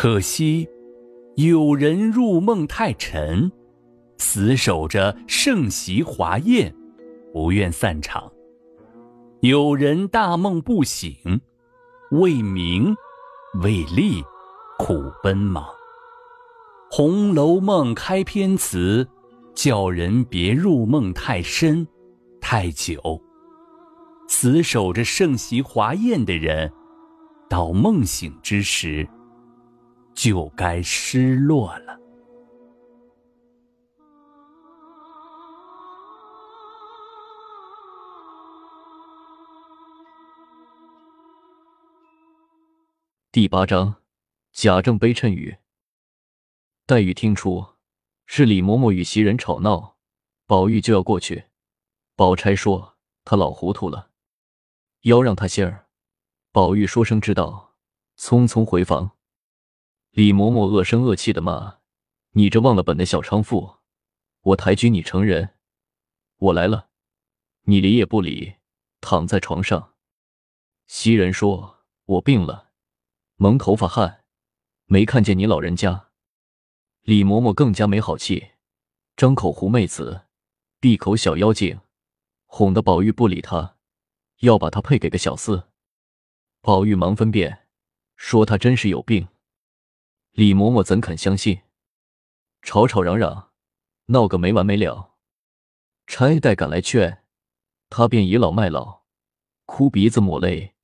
可惜，有人入梦太沉，死守着盛席华宴，不愿散场；有人大梦不醒，为名为利苦奔忙。《红楼梦》开篇词，叫人别入梦太深、太久。死守着盛席华宴的人，到梦醒之时。就该失落了。第八章，贾政悲谶语。黛玉听出是李嬷嬷与袭人吵闹，宝玉就要过去。宝钗说他老糊涂了，要让他歇儿。宝玉说声知道，匆匆回房。李嬷嬷恶声恶气的骂：“你这忘了本的小娼妇！我抬举你成人，我来了，你理也不理，躺在床上。”袭人说：“我病了，蒙头发汗，没看见你老人家。”李嬷嬷更加没好气，张口狐媚子，闭口小妖精，哄得宝玉不理他，要把他配给个小厮。宝玉忙分辨，说他真是有病。李嬷嬷怎肯相信？吵吵嚷嚷，闹个没完没了。钗黛赶来劝，他便倚老卖老，哭鼻子抹泪，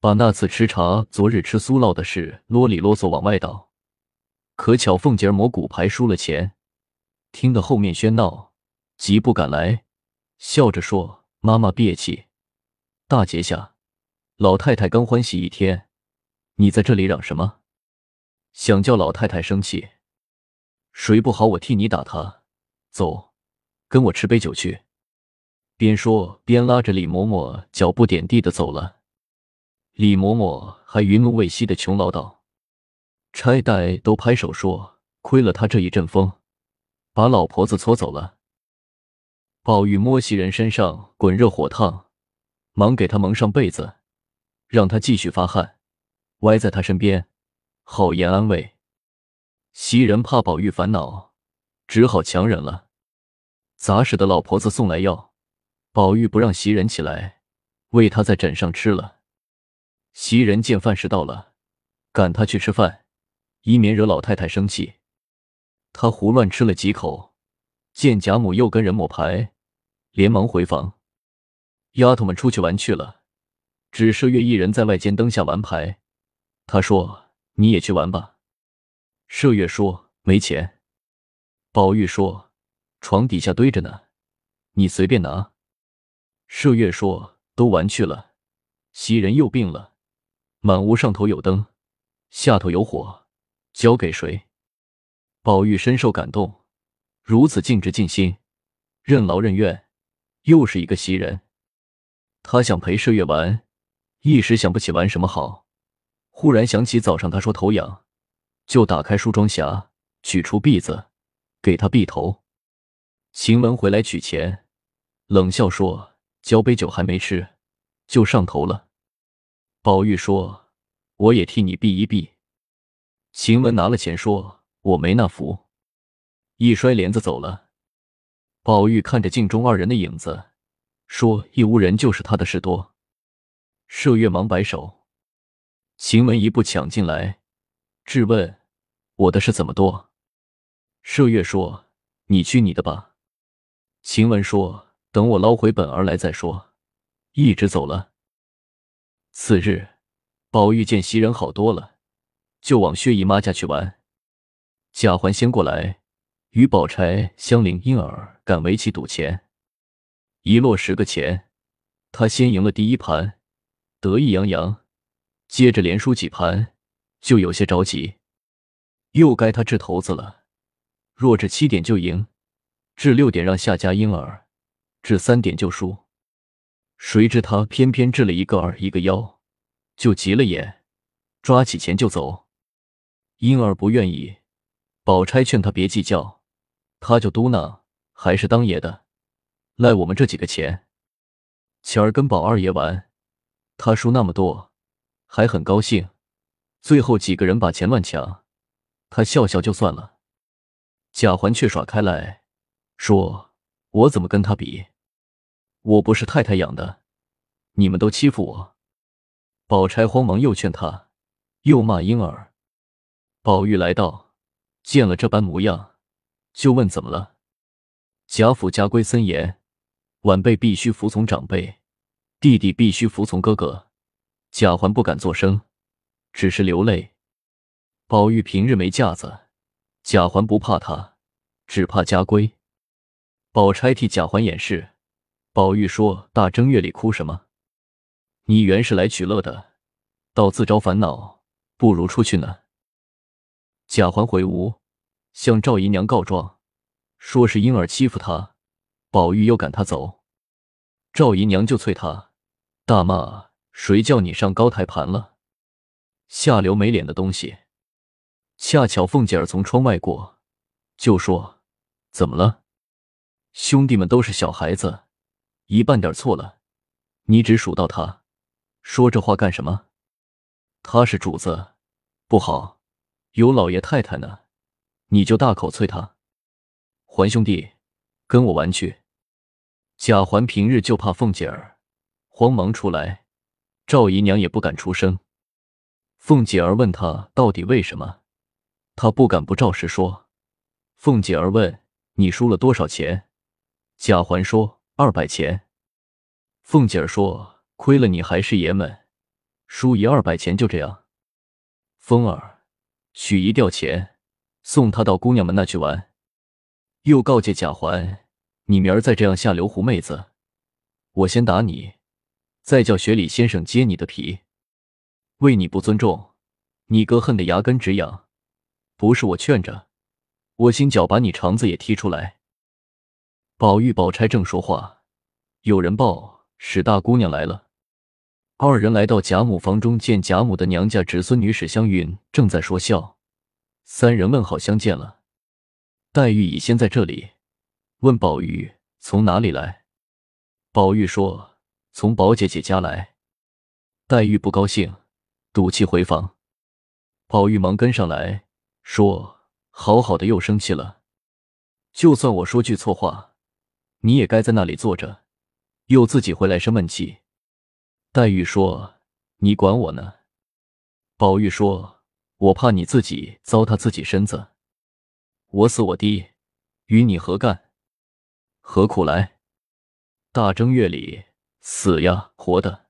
把那次吃茶、昨日吃酥酪的事啰里啰嗦往外倒。可巧凤姐儿磨骨牌输了钱，听得后面喧闹，急不赶来，笑着说：“妈妈别气，大节下，老太太刚欢喜一天，你在这里嚷什么？”想叫老太太生气，谁不好我替你打他。走，跟我吃杯酒去。边说边拉着李嬷嬷脚不点地的走了。李嬷嬷还云怒未息的穷唠叨，钗黛都拍手说：“亏了他这一阵风，把老婆子搓走了。”宝玉摸袭人身上滚热火烫，忙给他蒙上被子，让他继续发汗，歪在他身边。好言安慰，袭人怕宝玉烦恼，只好强忍了。杂使的老婆子送来药，宝玉不让袭人起来，喂他在枕上吃了。袭人见饭时到了，赶他去吃饭，以免惹老太太生气。他胡乱吃了几口，见贾母又跟人抹牌，连忙回房。丫头们出去玩去了，只麝月一人在外间灯下玩牌。他说。你也去玩吧。麝月说：“没钱。”宝玉说：“床底下堆着呢，你随便拿。”麝月说：“都玩去了。”袭人又病了，满屋上头有灯，下头有火，交给谁？宝玉深受感动，如此尽职尽心，任劳任怨，又是一个袭人。他想陪麝月玩，一时想不起玩什么好。忽然想起早上他说头痒，就打开梳妆匣，取出篦子，给他篦头。晴雯回来取钱，冷笑说：“交杯酒还没吃，就上头了。”宝玉说：“我也替你篦一篦。”晴雯拿了钱说：“我没那福。”一摔帘子走了。宝玉看着镜中二人的影子，说：“一屋人就是他的事多。”麝月忙摆手。晴雯一步抢进来，质问：“我的事怎么多？”麝月说：“你去你的吧。”晴雯说：“等我捞回本儿来再说。”一直走了。次日，宝玉见袭人好多了，就往薛姨妈家去玩。贾环先过来，与宝钗相领婴儿赶围棋赌钱，一落十个钱，他先赢了第一盘，得意洋洋。接着连输几盘，就有些着急。又该他掷骰子了。若掷七点就赢，掷六点让下家婴儿，掷三点就输。谁知他偏偏掷了一个二一个幺，就急了眼，抓起钱就走。婴儿不愿意，宝钗劝他别计较，他就嘟囔：“还是当爷的，赖我们这几个钱。前儿跟宝二爷玩，他输那么多。”还很高兴，最后几个人把钱乱抢，他笑笑就算了。贾环却耍开来，说：“我怎么跟他比？我不是太太养的，你们都欺负我。”宝钗慌忙又劝他，又骂婴儿。宝玉来到，见了这般模样，就问怎么了。贾府家规森严，晚辈必须服从长辈，弟弟必须服从哥哥。贾环不敢作声，只是流泪。宝玉平日没架子。贾环不怕他，只怕家规。宝钗替贾环掩饰。宝玉说：“大正月里哭什么？你原是来取乐的，倒自招烦恼，不如出去呢。”贾环回屋，向赵姨娘告状，说是婴儿欺负他。宝玉又赶他走，赵姨娘就催他，大骂：“谁叫你上高台盘了？下流没脸的东西！”恰巧凤姐儿从窗外过，就说：“怎么了？兄弟们都是小孩子，一半点错了，你只数到他，说这话干什么？他是主子，不好，有老爷太太呢，你就大口啐他。环兄弟，跟我玩去。”贾环平日就怕凤姐儿，慌忙出来，赵姨娘也不敢出声。凤姐儿问她到底为什么？她不敢不照实说。凤姐儿问：“你输了多少钱？”贾环说：“二百钱。”凤姐儿说：“亏了你还是爷们，输一二百钱就这样。”风儿，取一吊钱，送他到姑娘们那去玩。又告诫贾环：“你明儿再这样下流狐妹子，我先打你，再叫学礼先生揭你的皮。为你不尊重，你哥恨得牙根直痒。”不是我劝着，我心脚把你肠子也踢出来。宝玉、宝钗正说话，有人报史大姑娘来了。二人来到贾母房中，见贾母的娘家侄孙女史湘云正在说笑，三人问好相见了。黛玉已先在这里，问宝玉从哪里来。宝玉说从宝姐姐家来。黛玉不高兴，赌气回房。宝玉忙跟上来。说好好的又生气了，就算我说句错话，你也该在那里坐着，又自己回来生闷气。黛玉说：“你管我呢。”宝玉说：“我怕你自己糟蹋自己身子，我死我低，与你何干？何苦来？大正月里死呀活的，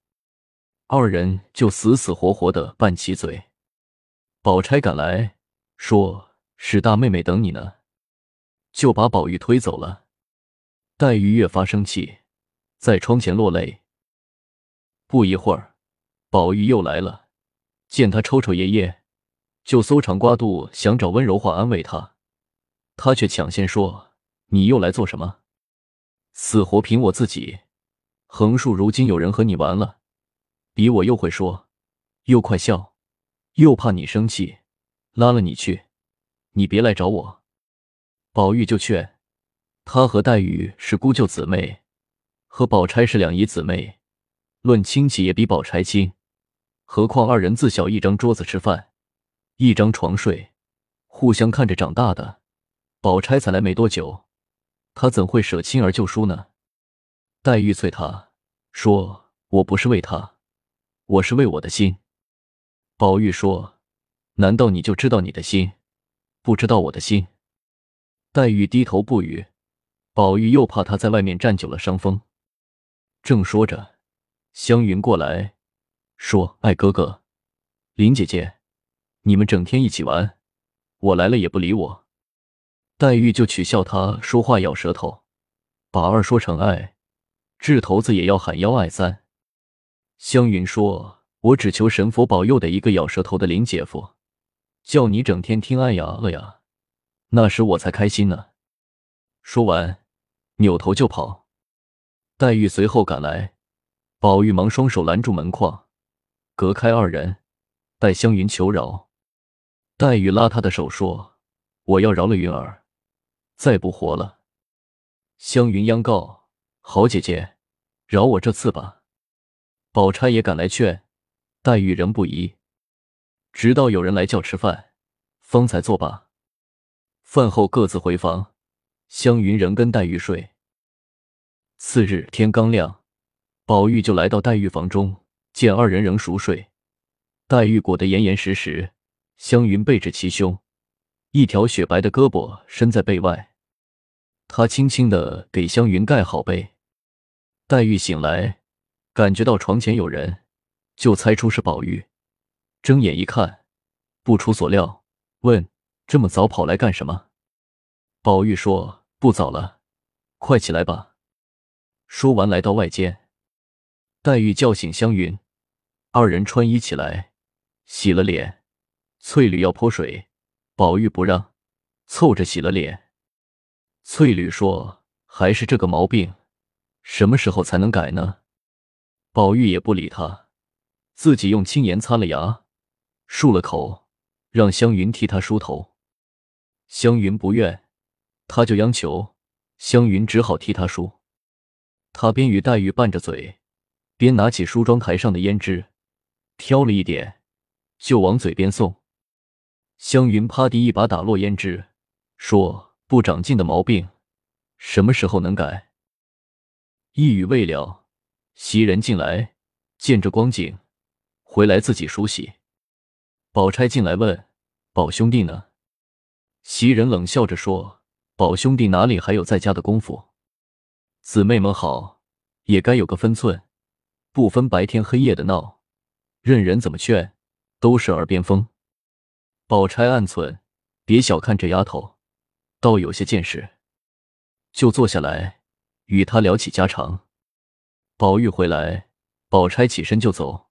二人就死死活活的拌起嘴。宝钗赶来。说史大妹妹等你呢，就把宝玉推走了。黛玉越发生气，在窗前落泪。不一会儿，宝玉又来了，见他抽抽噎噎，就搜肠刮肚，想找温柔话安慰他。他却抢先说：“你又来做什么？死活凭我自己。横竖如今有人和你玩了，比我又会说，又快笑，又怕你生气。”拉了你去，你别来找我。宝玉就劝他和黛玉是姑舅姊妹，和宝钗是两姨姊妹，论亲戚也比宝钗亲。何况二人自小一张桌子吃饭，一张床睡，互相看着长大的。宝钗才来没多久，他怎会舍亲而就疏呢？黛玉催他说：“我不是为他，我是为我的心。”宝玉说。难道你就知道你的心，不知道我的心？黛玉低头不语。宝玉又怕他在外面站久了伤风，正说着，湘云过来，说：“爱哥哥，林姐姐，你们整天一起玩，我来了也不理我。”黛玉就取笑他说话咬舌头，把二说成爱，掷头子也要喊幺二三。湘云说：“我只求神佛保佑的一个咬舌头的林姐夫。”叫你整天听哎呀了呀，那时我才开心呢。说完，扭头就跑。黛玉随后赶来，宝玉忙双手拦住门框，隔开二人，待湘云求饶。黛玉拉他的手说：“我要饶了云儿，再不活了。”湘云央告：“好姐姐，饶我这次吧。”宝钗也赶来劝，黛玉仍不依。直到有人来叫吃饭，方才作罢。饭后各自回房，湘云仍跟黛玉睡。次日天刚亮，宝玉就来到黛玉房中，见二人仍熟睡，黛玉裹得严严实实，湘云背着其胸，一条雪白的胳膊伸在被外，他轻轻的给湘云盖好被。黛玉醒来，感觉到床前有人，就猜出是宝玉，睁眼一看，不出所料，问：“这么早跑来干什么？”宝玉说：“不早了，快起来吧。”说完，来到外间，黛玉叫醒湘云，二人穿衣起来，洗了脸。翠缕要泼水，宝玉不让，凑着洗了脸。翠缕说：“还是这个毛病，什么时候才能改呢？”宝玉也不理他，自己用青盐擦了牙，漱了口，让湘云替他梳头。湘云不愿，他就央求，湘云只好替他梳。他边与黛玉拌着嘴，边拿起梳妆台上的胭脂，挑了一点，就往嘴边送。湘云啪地一把打落胭脂，说：“不长进的毛病，什么时候能改？”一语未了，袭人进来，见这光景，回来自己梳洗。宝钗进来问：“宝兄弟呢？”袭人冷笑着说：“宝兄弟哪里还有在家的功夫？”姊妹们好，也该有个分寸，不分白天黑夜的闹，任人怎么劝，都是耳边风。宝钗暗忖：别小看这丫头，倒有些见识。就坐下来与他聊起家常。宝玉回来，宝钗起身就走。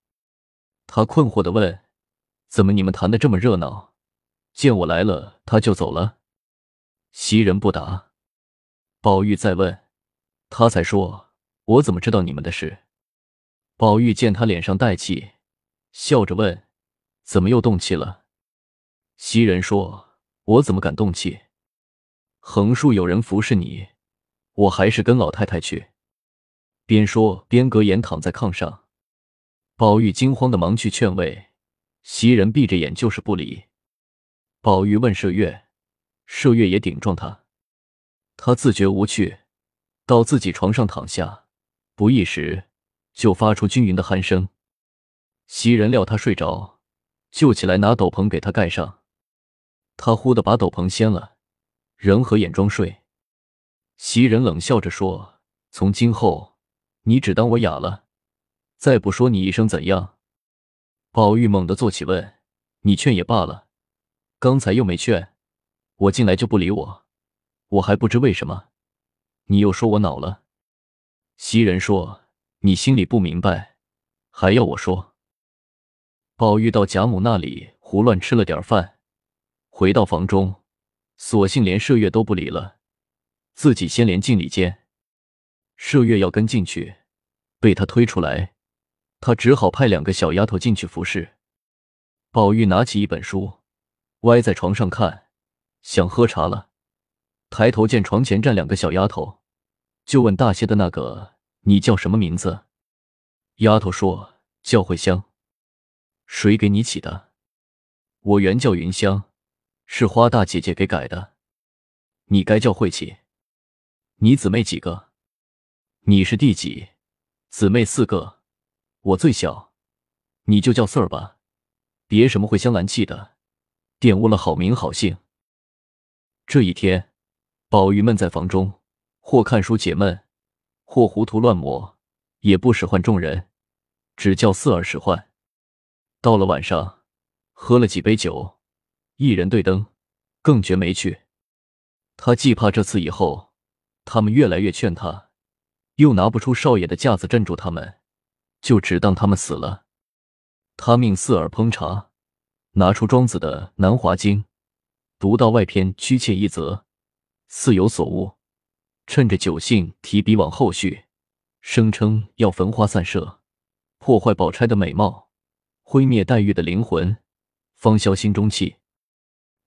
他困惑的问：“怎么你们谈的这么热闹？见我来了，他就走了？”袭人不答。宝玉再问。他才说：“我怎么知道你们的事？”宝玉见他脸上带气，笑着问：“怎么又动气了？”袭人说：“我怎么敢动气？横竖有人服侍你，我还是跟老太太去。”边说边隔眼躺在炕上。宝玉惊慌的忙去劝慰，袭人闭着眼就是不理。宝玉问麝月，麝月也顶撞他，他自觉无趣。到自己床上躺下，不一时就发出均匀的鼾声。袭人料他睡着，就起来拿斗篷给他盖上。他忽的把斗篷掀了，仍合眼装睡。袭人冷笑着说：“从今后你只当我哑了，再不说你一声怎样？”宝玉猛地坐起问：“你劝也罢了，刚才又没劝，我进来就不理我，我还不知为什么。”你又说我恼了，袭人说：“你心里不明白，还要我说。”宝玉到贾母那里胡乱吃了点饭，回到房中，索性连麝月都不理了，自己先连进里间。麝月要跟进去，被他推出来，他只好派两个小丫头进去服侍。宝玉拿起一本书，歪在床上看，想喝茶了。抬头见床前站两个小丫头，就问大些的那个：“你叫什么名字？”丫头说：“叫慧香。”谁给你起的？我原叫云香，是花大姐姐给改的。你该叫慧起。你姊妹几个？你是第几？姊妹四个，我最小，你就叫四儿吧，别什么会香兰气的，玷污了好名好姓。这一天。宝玉闷在房中，或看书解闷，或胡涂乱抹，也不使唤众人，只叫四儿使唤。到了晚上，喝了几杯酒，一人对灯，更觉没趣。他既怕这次以后，他们越来越劝他，又拿不出少爷的架子镇住他们，就只当他们死了。他命四儿烹茶，拿出庄子的《南华经》，读到外篇曲切一则。似有所悟，趁着酒兴提笔往后续，声称要焚花散射，破坏宝钗的美貌，毁灭黛玉的灵魂，方消心中气。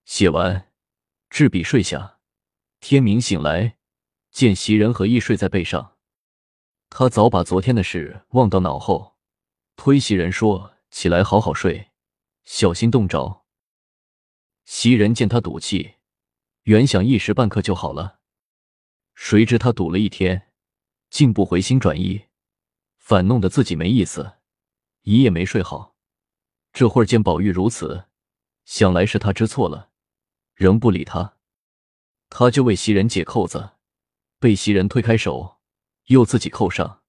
写完，置笔睡下。天明醒来，见袭人和亦睡在背上，他早把昨天的事忘到脑后，推袭人说：“起来好好睡，小心冻着。”袭人见他赌气，原想一时半刻就好了，谁知他赌了一天，竟不回心转意，反弄得自己没意思，一夜没睡好。这会儿见宝玉如此，想来是他知错了，仍不理他，他就为袭人解扣子，被袭人推开手，又自己扣上。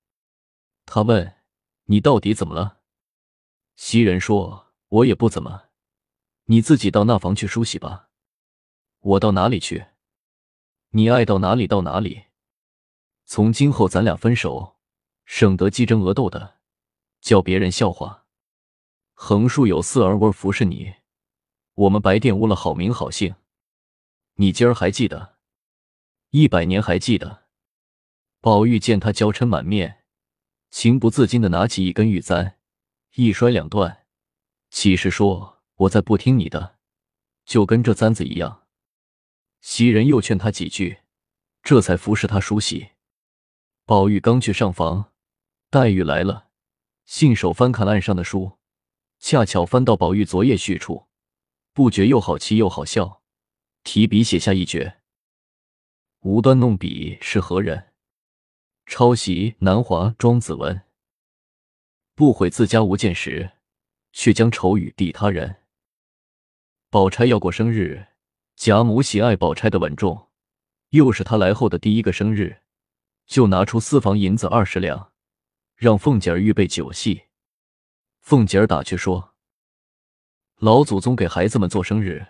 他问：“你到底怎么了？”袭人说：“我也不怎么，你自己到那房去梳洗吧。我到哪里去？你爱到哪里到哪里。从今后咱俩分手，省得鸡争鹅斗的，叫别人笑话。横竖有四儿，我服侍你，我们白玷污了好名好姓。你今儿还记得？一百年还记得？”宝玉见他娇嗔满面。情不自禁的拿起一根玉簪，一摔两断，起誓说：“我再不听你的，就跟这簪子一样。”袭人又劝他几句，这才服侍他梳洗。宝玉刚去上房，黛玉来了，信手翻看案上的书，恰巧翻到宝玉昨夜叙处，不觉又好气又好笑，提笔写下一绝：“无端弄笔是何人？”抄袭南华庄子文，不悔自家无见识，却将丑语抵他人。宝钗要过生日，贾母喜爱宝钗的稳重，又是她来后的第一个生日，就拿出私房银子二十两，让凤姐儿预备酒席。凤姐儿打趣说：“老祖宗给孩子们做生日，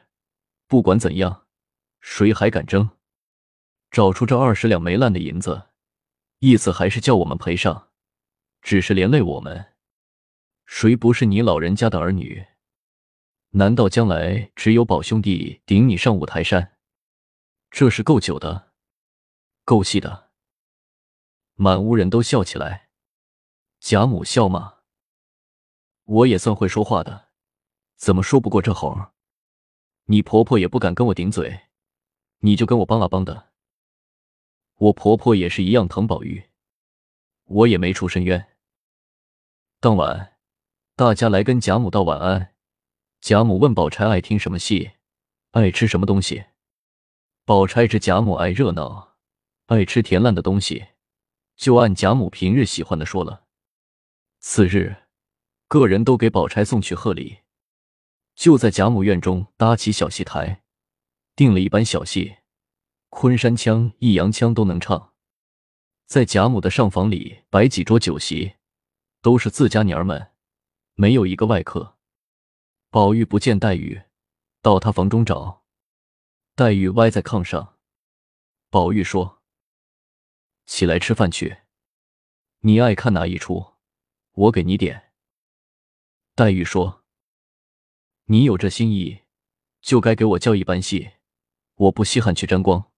不管怎样，谁还敢争？找出这二十两没烂的银子。”意思还是叫我们赔上，只是连累我们。谁不是你老人家的儿女？难道将来只有宝兄弟顶你上五台山？这是够久的，够细的。满屋人都笑起来。贾母笑骂：“我也算会说话的，怎么说不过这猴？你婆婆也不敢跟我顶嘴，你就跟我帮啊帮的。”我婆婆也是一样疼宝玉，我也没出身冤。当晚，大家来跟贾母道晚安。贾母问宝钗爱听什么戏，爱吃什么东西。宝钗知贾母爱热闹，爱吃甜烂的东西，就按贾母平日喜欢的说了。次日，个人都给宝钗送去贺礼，就在贾母院中搭起小戏台，定了一班小戏。昆山腔、益阳腔都能唱，在贾母的上房里摆几桌酒席，都是自家娘儿们，没有一个外客。宝玉不见黛玉，到他房中找，黛玉歪在炕上。宝玉说：“起来吃饭去，你爱看哪一出，我给你点。”黛玉说：“你有这心意，就该给我叫一班戏，我不稀罕去沾光。”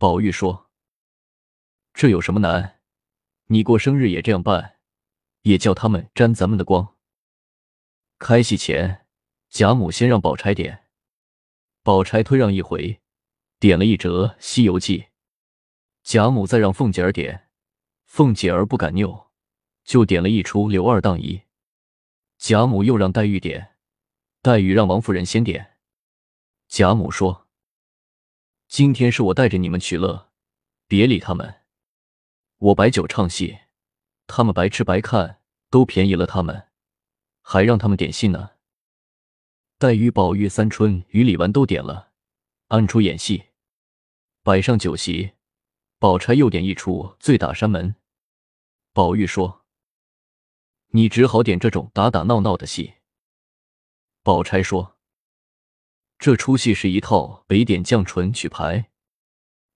宝玉说：“这有什么难？你过生日也这样办，也叫他们沾咱们的光。”开戏前，贾母先让宝钗点，宝钗推让一回，点了一折《西游记》。贾母再让凤姐儿点，凤姐儿不敢拗，就点了一出《刘二当一》。贾母又让黛玉点，黛玉让王夫人先点。贾母说。今天是我带着你们取乐，别理他们。我摆酒唱戏，他们白吃白看，都便宜了他们，还让他们点戏呢。黛玉、宝玉、三春与李纨都点了，暗出演戏，摆上酒席。宝钗又点一出《醉打山门》。宝玉说：“你只好点这种打打闹闹的戏。”宝钗说。这出戏是一套北点降唇曲牌，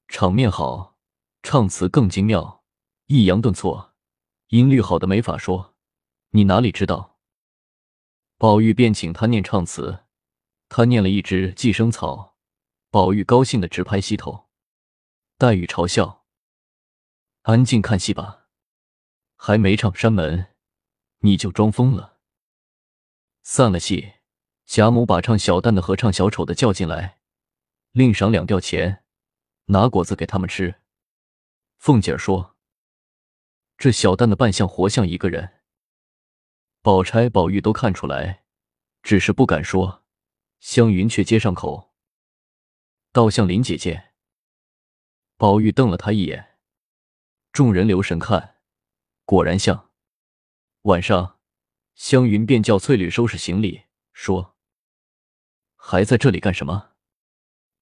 场面好，唱词更精妙，抑扬顿挫，音律好的没法说。你哪里知道？宝玉便请他念唱词，他念了一支《寄生草》，宝玉高兴的直拍膝头。黛玉嘲笑：“安静看戏吧，还没唱山门，你就装疯了。”散了戏。贾母把唱小旦的和唱小丑的叫进来，另赏两吊钱，拿果子给他们吃。凤姐说：“这小旦的扮相活像一个人。”宝钗、宝玉都看出来，只是不敢说。湘云却接上口，倒像林姐姐。宝玉瞪了他一眼，众人留神看，果然像。晚上，湘云便叫翠缕收拾行李，说：“还在这里干什么？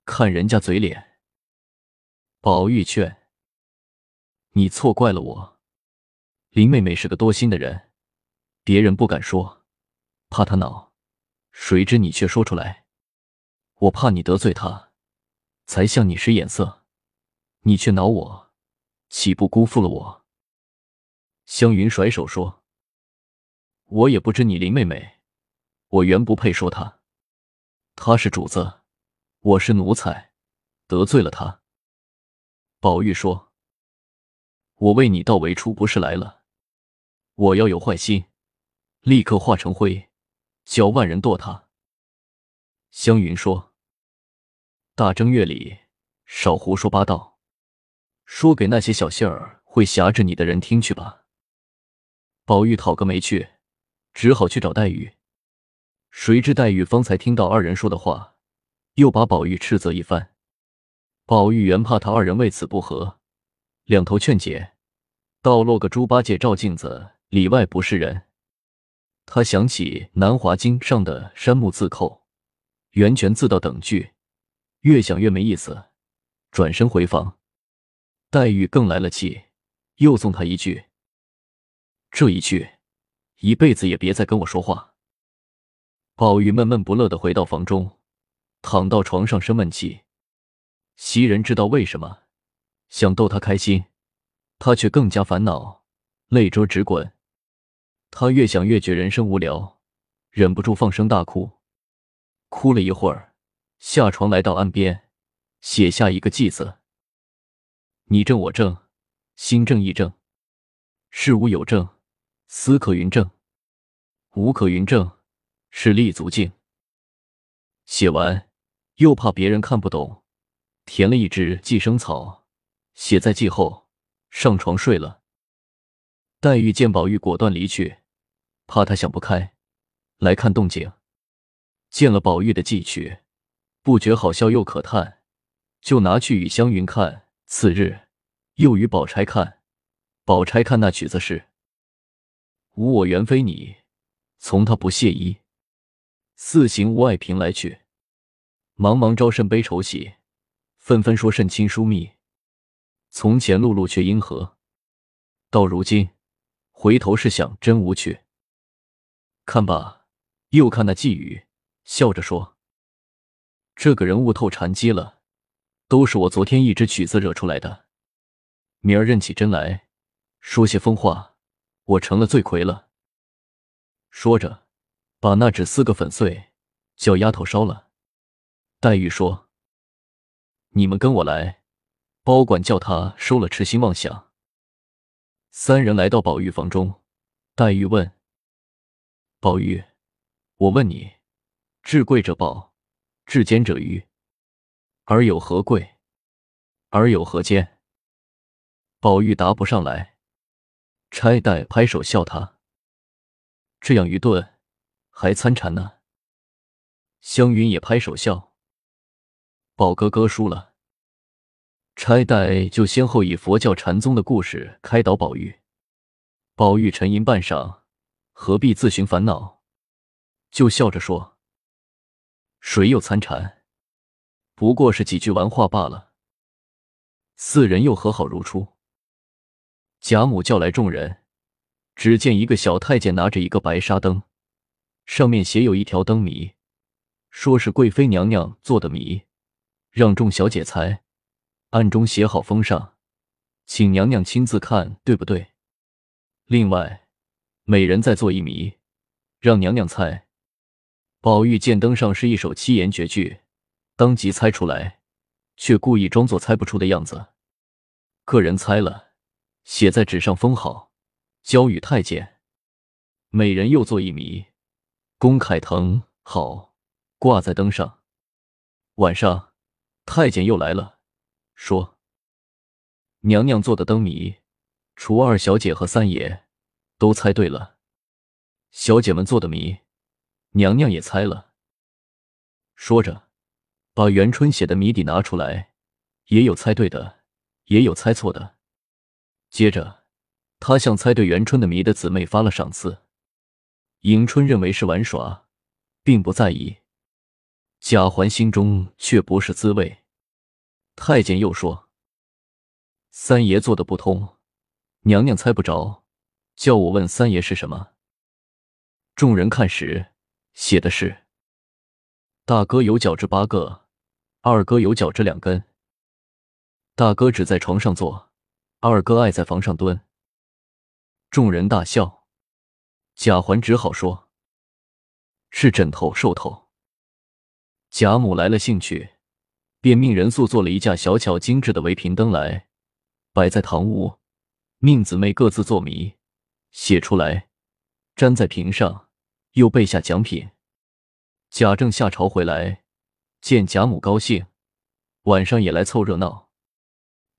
看人家嘴脸。”宝玉劝：“你错怪了我。林妹妹是个多心的人，别人不敢说，怕她恼。谁知你却说出来，我怕你得罪她，才向你使眼色。”你却恼我，岂不辜负了我？湘云甩手说：“我也不知你林妹妹，我原不配说她。他是主子，我是奴才，得罪了他。”宝玉说：“我为你倒为出不是来了，我要有坏心，立刻化成灰，叫万人堕他。”湘云说：“大正月里，少胡说八道。”说给那些小信儿会挟着你的人听去吧。宝玉讨个没趣，只好去找黛玉。谁知黛玉方才听到二人说的话，又把宝玉斥责一番。宝玉原怕他二人为此不和，两头劝解，倒落个猪八戒照镜子里外不是人。他想起《南华经》上的山木自扣，源泉自到等句，越想越没意思，转身回房。黛玉更来了气，又送他一句：“这一句，一辈子也别再跟我说话。”宝玉闷闷不乐的回到房中，躺到床上生闷气。袭人知道为什么，想逗他开心，他却更加烦恼，泪珠直滚。他越想越觉人生无聊，忍不住放声大哭。哭了一会儿，下床来到岸边，写下一个“记”字。你正我正，心正意正，事无有正，思可云正，无可云正，是立足境。写完，又怕别人看不懂，填了一支寄生草，写在记后，上床睡了。黛玉见宝玉果断离去，怕他想不开，来看动静，见了宝玉的记曲，不觉好笑又可叹，就拿去与湘云看。次日，又与宝钗看，宝钗看那曲子是“无我原非你”，从他不屑衣，四行无碍平来去，茫茫朝甚悲愁喜，纷纷说甚亲疏密。从前碌碌却因何？到如今，回头是想真无趣。看罢，又看那寄语，笑着说：“这个人悟透禅机了。”都是我昨天一支曲子惹出来的，明儿认起真来，说些疯话，我成了罪魁了。说着，把那纸撕个粉碎，叫丫头烧了。黛玉说：“你们跟我来，包管叫他收了痴心妄想。”三人来到宝玉房中，黛玉问：“宝玉，我问你，至贵者宝，至坚者愚。”而有何贵？而有何坚？宝玉答不上来，钗黛拍手笑他，这样愚钝，还参禅呢。湘云也拍手笑，宝哥哥输了。钗黛就先后以佛教禅宗的故事开导宝玉，宝玉沉吟半晌，何必自寻烦恼？就笑着说：“谁又参禅？”不过是几句玩话罢了。四人又和好如初。贾母叫来众人，只见一个小太监拿着一个白纱灯，上面写有一条灯谜，说是贵妃娘娘做的谜，让众小姐猜，暗中写好封上，请娘娘亲自看对不对。另外，每人再做一谜，让娘娘猜。宝玉见灯上是一首七言绝句。当即猜出来，却故意装作猜不出的样子。个人猜了，写在纸上封好，交与太监。每人又做一谜，宫凯腾好挂在灯上。晚上，太监又来了，说：“娘娘做的灯谜，除二小姐和三爷都猜对了。小姐们做的谜，娘娘也猜了。”说着，把元春写的谜底拿出来，也有猜对的，也有猜错的。接着，他向猜对元春的谜的姊妹发了赏赐。迎春认为是玩耍，并不在意。贾环心中却不是滋味。太监又说：“三爷做的不通，娘娘猜不着，叫我问三爷是什么。”众人看时，写的是：“大哥有脚趾八个，二哥有脚趾两根。大哥只在床上坐，二哥爱在房上蹲。”众人大笑。贾环只好说：“是枕头寿头。”贾母来了兴趣。便命人塑做了一架小巧精致的围屏灯来，摆在堂屋，命姊妹各自做谜，写出来，粘在屏上，又备下奖品。贾政下朝回来，见贾母高兴，晚上也来凑热闹。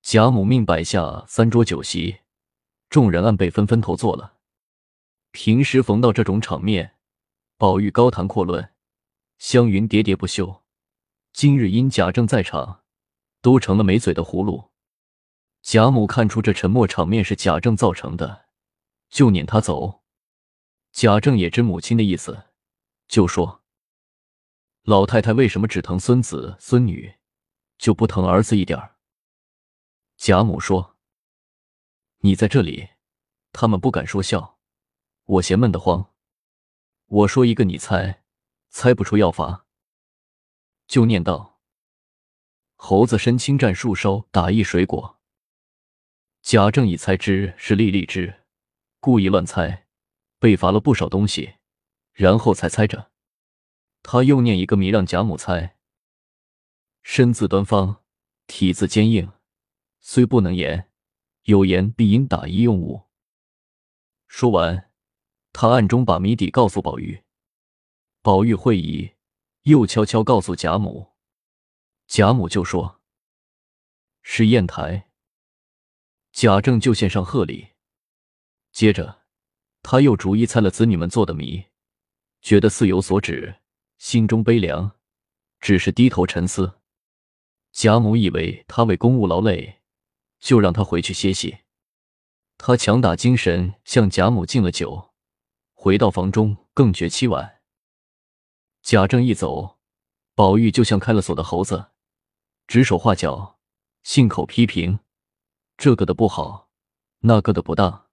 贾母命摆下三桌酒席，众人按辈分分头坐了。平时逢到这种场面，宝玉高谈阔论，湘云喋喋不休。今日因贾政在场，都成了没嘴的葫芦。贾母看出这沉默场面是贾政造成的，就撵他走。贾政也知母亲的意思，就说：“老太太为什么只疼孙子孙女，就不疼儿子一点儿？”贾母说：“你在这里，他们不敢说笑，我嫌闷得慌。我说一个，你猜，猜不出要罚。”就念道：“猴子身轻战树梢，打一水果。”贾政已猜知是粒荔枝，故意乱猜，被罚了不少东西，然后才猜着。他又念一个谜让贾母猜：“身字端方，体字坚硬，虽不能言，有言必应打一用物。”说完，他暗中把谜底告诉宝玉。宝玉会意。又悄悄告诉贾母，贾母就说：“是砚台。”贾政就献上贺礼。接着，他又逐一猜了子女们做的谜，觉得似有所指，心中悲凉，只是低头沉思。贾母以为他为公务劳累，就让他回去歇息。他强打精神向贾母敬了酒，回到房中更觉凄婉。贾政一走，宝玉就像开了锁的猴子，指手画脚，信口批评，这个的不好，那个的不当。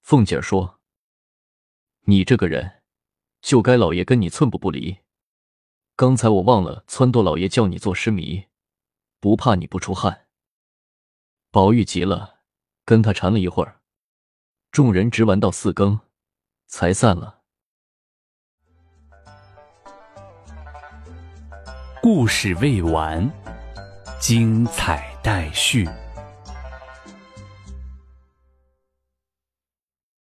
凤姐说：“你这个人，就该老爷跟你寸步不离。刚才我忘了撺掇老爷叫你做诗谜，不怕你不出汗。”宝玉急了，跟他缠了一会儿，众人直玩到四更，才散了。故事未完，精彩待续。